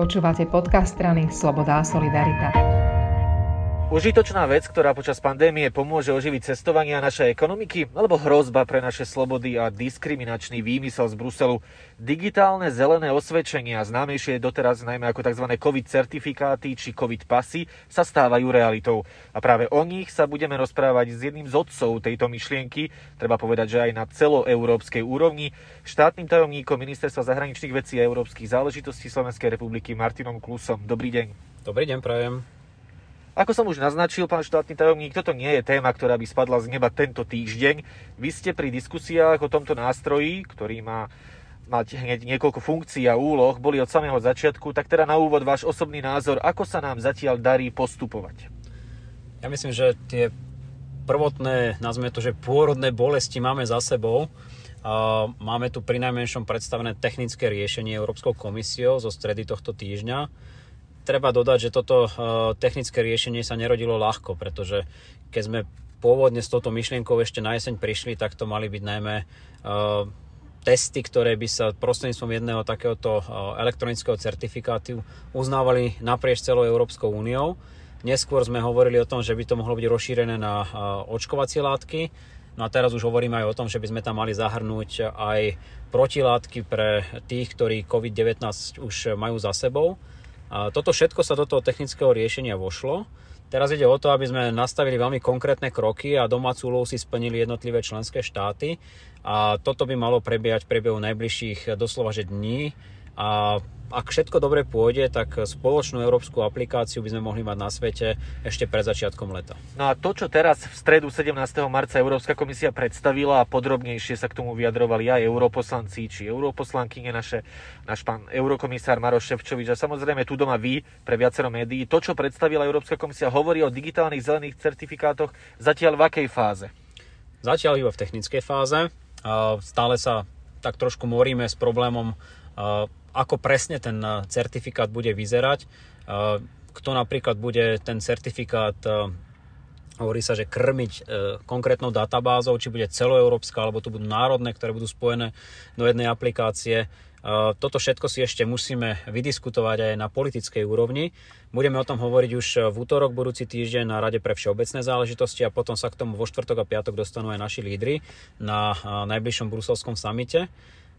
Počúvate podcast strany Sloboda a Solidarita. Užitočná vec, ktorá počas pandémie pomôže oživiť cestovanie a našej ekonomiky, alebo hrozba pre naše slobody a diskriminačný výmysel z Bruselu. Digitálne zelené osvedčenia, známejšie doteraz najmä ako tzv. COVID certifikáty či COVID pasy, sa stávajú realitou. A práve o nich sa budeme rozprávať s jedným z otcov tejto myšlienky, treba povedať, že aj na celoeurópskej úrovni, štátnym tajomníkom Ministerstva zahraničných vecí a európskych záležitostí Slovenskej republiky Martinom Klusom. Dobrý deň. Dobrý deň, prajem. Ako som už naznačil, pán štátny tajomník, toto nie je téma, ktorá by spadla z neba tento týždeň. Vy ste pri diskusiách o tomto nástroji, ktorý má mať hneď niekoľko funkcií a úloh, boli od samého začiatku, tak teda na úvod váš osobný názor, ako sa nám zatiaľ darí postupovať? Ja myslím, že tie prvotné, nazvime to, že pôrodné bolesti máme za sebou. Máme tu pri najmenšom predstavené technické riešenie Európskou komisiou zo stredy tohto týždňa treba dodať, že toto eh, technické riešenie sa nerodilo ľahko, pretože keď sme pôvodne s touto myšlienkou ešte na jeseň prišli, tak to mali byť najmä eh, testy, ktoré by sa prostredníctvom jedného takéhoto eh, elektronického certifikátu uznávali naprieč celou Európskou úniou. Neskôr sme hovorili o tom, že by to mohlo byť rozšírené na očkovacie látky. No a teraz už hovoríme aj o tom, že by sme tam mali zahrnúť aj protilátky pre tých, ktorí COVID-19 už majú za sebou. Toto všetko sa do toho technického riešenia vošlo. Teraz ide o to, aby sme nastavili veľmi konkrétne kroky a domácu úlohu si splnili jednotlivé členské štáty. A toto by malo prebiehať v priebehu najbližších doslova že dní. A ak všetko dobre pôjde, tak spoločnú európsku aplikáciu by sme mohli mať na svete ešte pred začiatkom leta. No a to, čo teraz v stredu 17. marca Európska komisia predstavila a podrobnejšie sa k tomu vyjadrovali aj europoslanci či europoslankyne naše, náš pán eurokomisár Maroš Ševčovič a samozrejme tu doma vy pre viacero médií. To, čo predstavila Európska komisia, hovorí o digitálnych zelených certifikátoch zatiaľ v akej fáze? Zatiaľ iba v technickej fáze. Stále sa tak trošku moríme s problémom ako presne ten eh, certifikát bude vyzerať, eh, kto napríklad bude ten certifikát eh, hovorí sa, že krmiť konkrétnou databázou, či bude celoeurópska, alebo to budú národné, ktoré budú spojené do jednej aplikácie. Toto všetko si ešte musíme vydiskutovať aj na politickej úrovni. Budeme o tom hovoriť už v útorok budúci týždeň na Rade pre všeobecné záležitosti a potom sa k tomu vo štvrtok a piatok dostanú aj naši lídry na najbližšom bruselskom samite.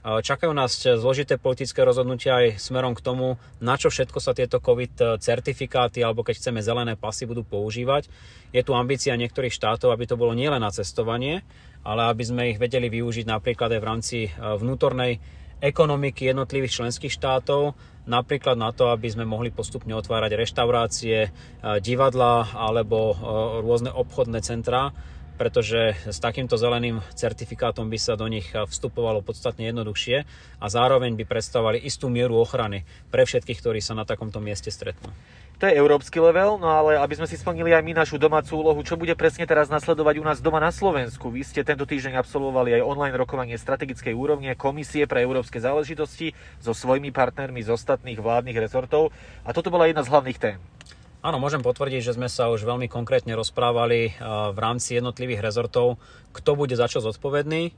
Čakajú nás zložité politické rozhodnutia aj smerom k tomu, na čo všetko sa tieto COVID certifikáty alebo keď chceme zelené pasy budú používať. Je tu ambícia niektorých štátov, aby to bolo nielen na cestovanie, ale aby sme ich vedeli využiť napríklad aj v rámci e, vnútornej ekonomiky jednotlivých členských štátov, napríklad na to, aby sme mohli postupne otvárať reštaurácie, e, divadla alebo e, rôzne obchodné centrá, pretože s takýmto zeleným certifikátom by sa do nich vstupovalo podstatne jednoduchšie a zároveň by predstavovali istú mieru ochrany pre všetkých, ktorí sa na takomto mieste stretnú. To je európsky level, no ale aby sme si splnili aj my našu domácu úlohu, čo bude presne teraz nasledovať u nás doma na Slovensku. Vy ste tento týždeň absolvovali aj online rokovanie strategickej úrovne Komisie pre európske záležitosti so svojimi partnermi z ostatných vládnych rezortov a toto bola jedna z hlavných tém. Áno, môžem potvrdiť, že sme sa už veľmi konkrétne rozprávali eh, v rámci jednotlivých rezortov, kto bude za čo zodpovedný. Eh,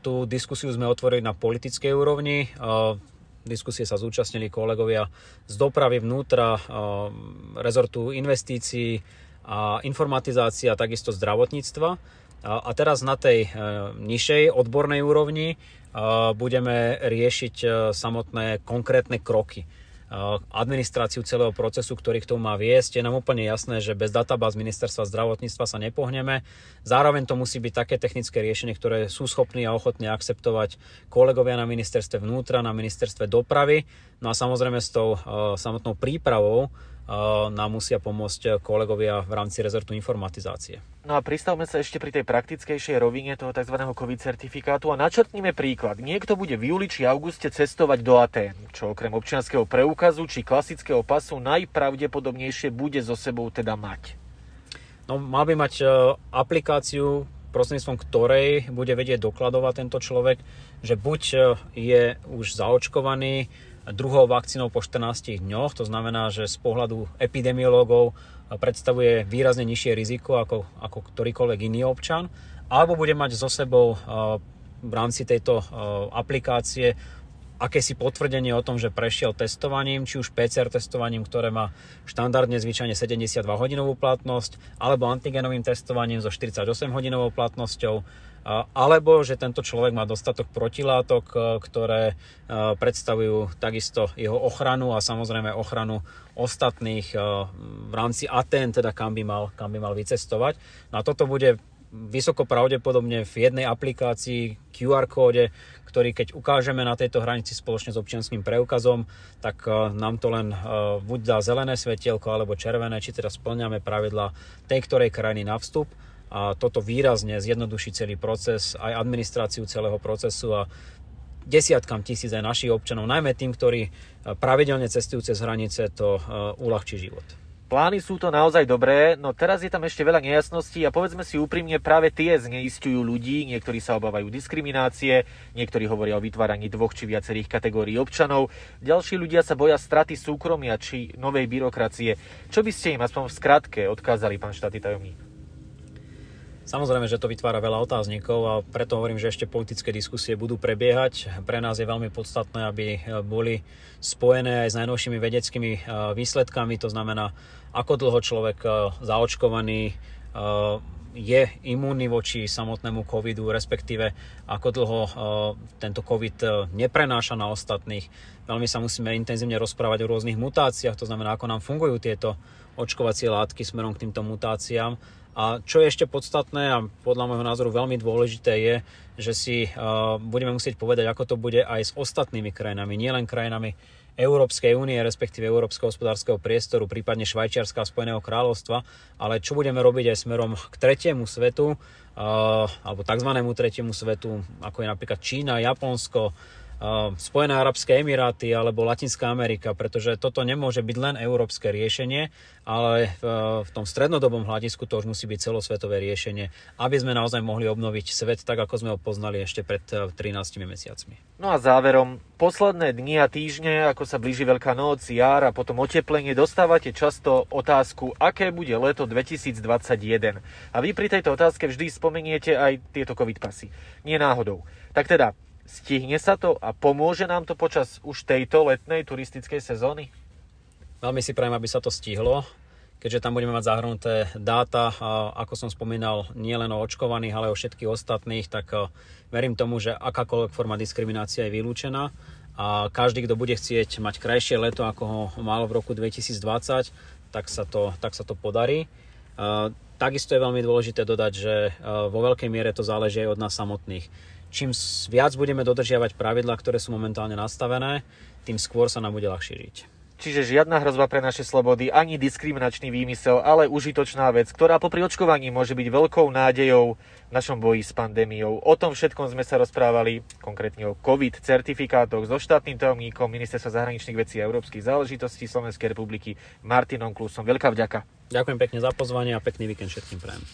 tú diskusiu sme otvorili na politickej úrovni. Eh, diskusie sa zúčastnili kolegovia z dopravy vnútra, rezortu investícií a informatizácia takisto zdravotníctva. A teraz na tej nižšej odbornej úrovni budeme riešiť samotné konkrétne kroky administráciu celého procesu, ktorý k tomu má viesť. Je nám úplne jasné, že bez databáz ministerstva zdravotníctva sa nepohneme. Zároveň to musí byť také technické riešenie, ktoré sú schopní a ochotní akceptovať kolegovia na ministerstve vnútra, na ministerstve dopravy. No a samozrejme s tou samotnou prípravou nám musia pomôcť kolegovia v rámci rezortu informatizácie. No a pristavme sa ešte pri tej praktickejšej rovine toho tzv. COVID certifikátu a načrtnime príklad. Niekto bude v júli či auguste cestovať do Atén, čo okrem občianského preukazu či klasického pasu najpravdepodobnejšie bude so sebou teda mať. No, mal by mať e, aplikáciu, prostredníctvom ktorej bude vedieť dokladovať tento človek, že buď je už zaočkovaný, druhou vakcínou po 14 dňoch. To znamená, že z pohľadu epidemiológov predstavuje výrazne nižšie riziko ako, ako ktorýkoľvek iný občan. Alebo bude mať so sebou v rámci tejto aplikácie akési potvrdenie o tom, že prešiel testovaním, či už PCR testovaním, ktoré má štandardne zvyčajne 72 hodinovú platnosť, alebo antigenovým testovaním so 48 hodinovou platnosťou, alebo že tento človek má dostatok protilátok, e, ktoré e, predstavujú takisto jeho ochranu a samozrejme ochranu ostatných e, v rámci Aten, teda kam by mal, kam by mal vycestovať. No toto bude vysoko pravdepodobne v jednej aplikácii QR kóde, ktorý keď ukážeme na tejto hranici spoločne s občianským preukazom, tak e, nám to len e, buď dá zelené svetielko alebo červené, či teda splňame pravidla tej ktorej krajiny na vstup a toto výrazne zjednoduší celý proces, aj administráciu celého procesu a desiatkam tisíc aj našich občanov, najmä tým, ktorí e, pravidelne cestujú cez hranice, to uľahčí život. Plány sú to naozaj dobré, no teraz je tam ešte veľa nejasností a povedzme si úprimne, práve tie zneistujú ľudí, niektorí sa obávajú diskriminácie, niektorí hovoria o vytváraní dvoch či viacerých kategórií občanov, ďalší ľudia sa boja straty súkromia či novej byrokracie. Čo by ste im aspoň v skratke odkázali, pán štátny tajomník? Samozrejme, že to vytvára veľa otáznikov a preto hovorím, že ešte politické diskusie budú prebiehať. Pre nás je veľmi podstatné, aby boli spojené aj s najnovšími vedeckými e, výsledkami, to znamená, ako dlho človek e, zaočkovaný e, je imúnny voči samotnému covidu, respektíve ako dlho tento covid neprenáša na ostatných. Veľmi sa musíme intenzívne rozprávať o rôznych mutáciách, to znamená, ako nám fungujú tieto očkovacie látky smerom k týmto mutáciám a čo je ešte podstatné a podľa môjho názoru veľmi dôležité je, že si uh, budeme musieť povedať, ako to bude aj s ostatnými krajinami, nielen krajinami Európskej únie, respektíve Európskeho hospodárskeho priestoru, prípadne Švajčiarska a Spojeného kráľovstva, ale čo budeme robiť aj smerom k tretiemu svetu, uh, alebo tzv. tretiemu svetu, ako je napríklad Čína, Japonsko, Spojené arabské emiráty alebo Latinská Amerika, pretože toto nemôže byť len európske riešenie, ale v tom strednodobom hľadisku to už musí byť celosvetové riešenie, aby sme naozaj mohli obnoviť svet tak, ako sme ho poznali ešte pred 13 mesiacmi. No a záverom, posledné dni a týždne, ako sa blíži Veľká noc, jar a potom oteplenie, dostávate často otázku, aké bude leto 2021. A vy pri tejto otázke vždy spomeniete aj tieto covid pasy. Nie náhodou. Tak teda, Stihne sa to a pomôže nám to počas už tejto letnej turistickej sezóny? Veľmi si prajem, aby sa to stihlo, keďže tam budeme mať zahrnuté dáta, a ako som spomínal, nielen o očkovaných, ale o všetkých ostatných, tak verím tomu, že akákoľvek forma diskriminácia je vylúčená a každý, kto bude chcieť mať krajšie leto, ako ho mal v roku 2020, tak sa to, tak sa to podarí. Takisto je veľmi dôležité dodať, že vo veľkej miere to záleží aj od nás samotných čím viac budeme dodržiavať pravidlá, ktoré sú momentálne nastavené, tým skôr sa nám bude ľahšie žiť. Čiže žiadna hrozba pre naše slobody, ani diskriminačný výmysel, ale užitočná vec, ktorá popri očkovaní môže byť veľkou nádejou v našom boji s pandémiou. O tom všetkom sme sa rozprávali, konkrétne o COVID certifikátoch so štátnym tajomníkom Ministerstva zahraničných vecí a európskych záležitostí Slovenskej republiky Martinom Klusom. Veľká vďaka. Ďakujem pekne za pozvanie a pekný víkend všetkým prajem.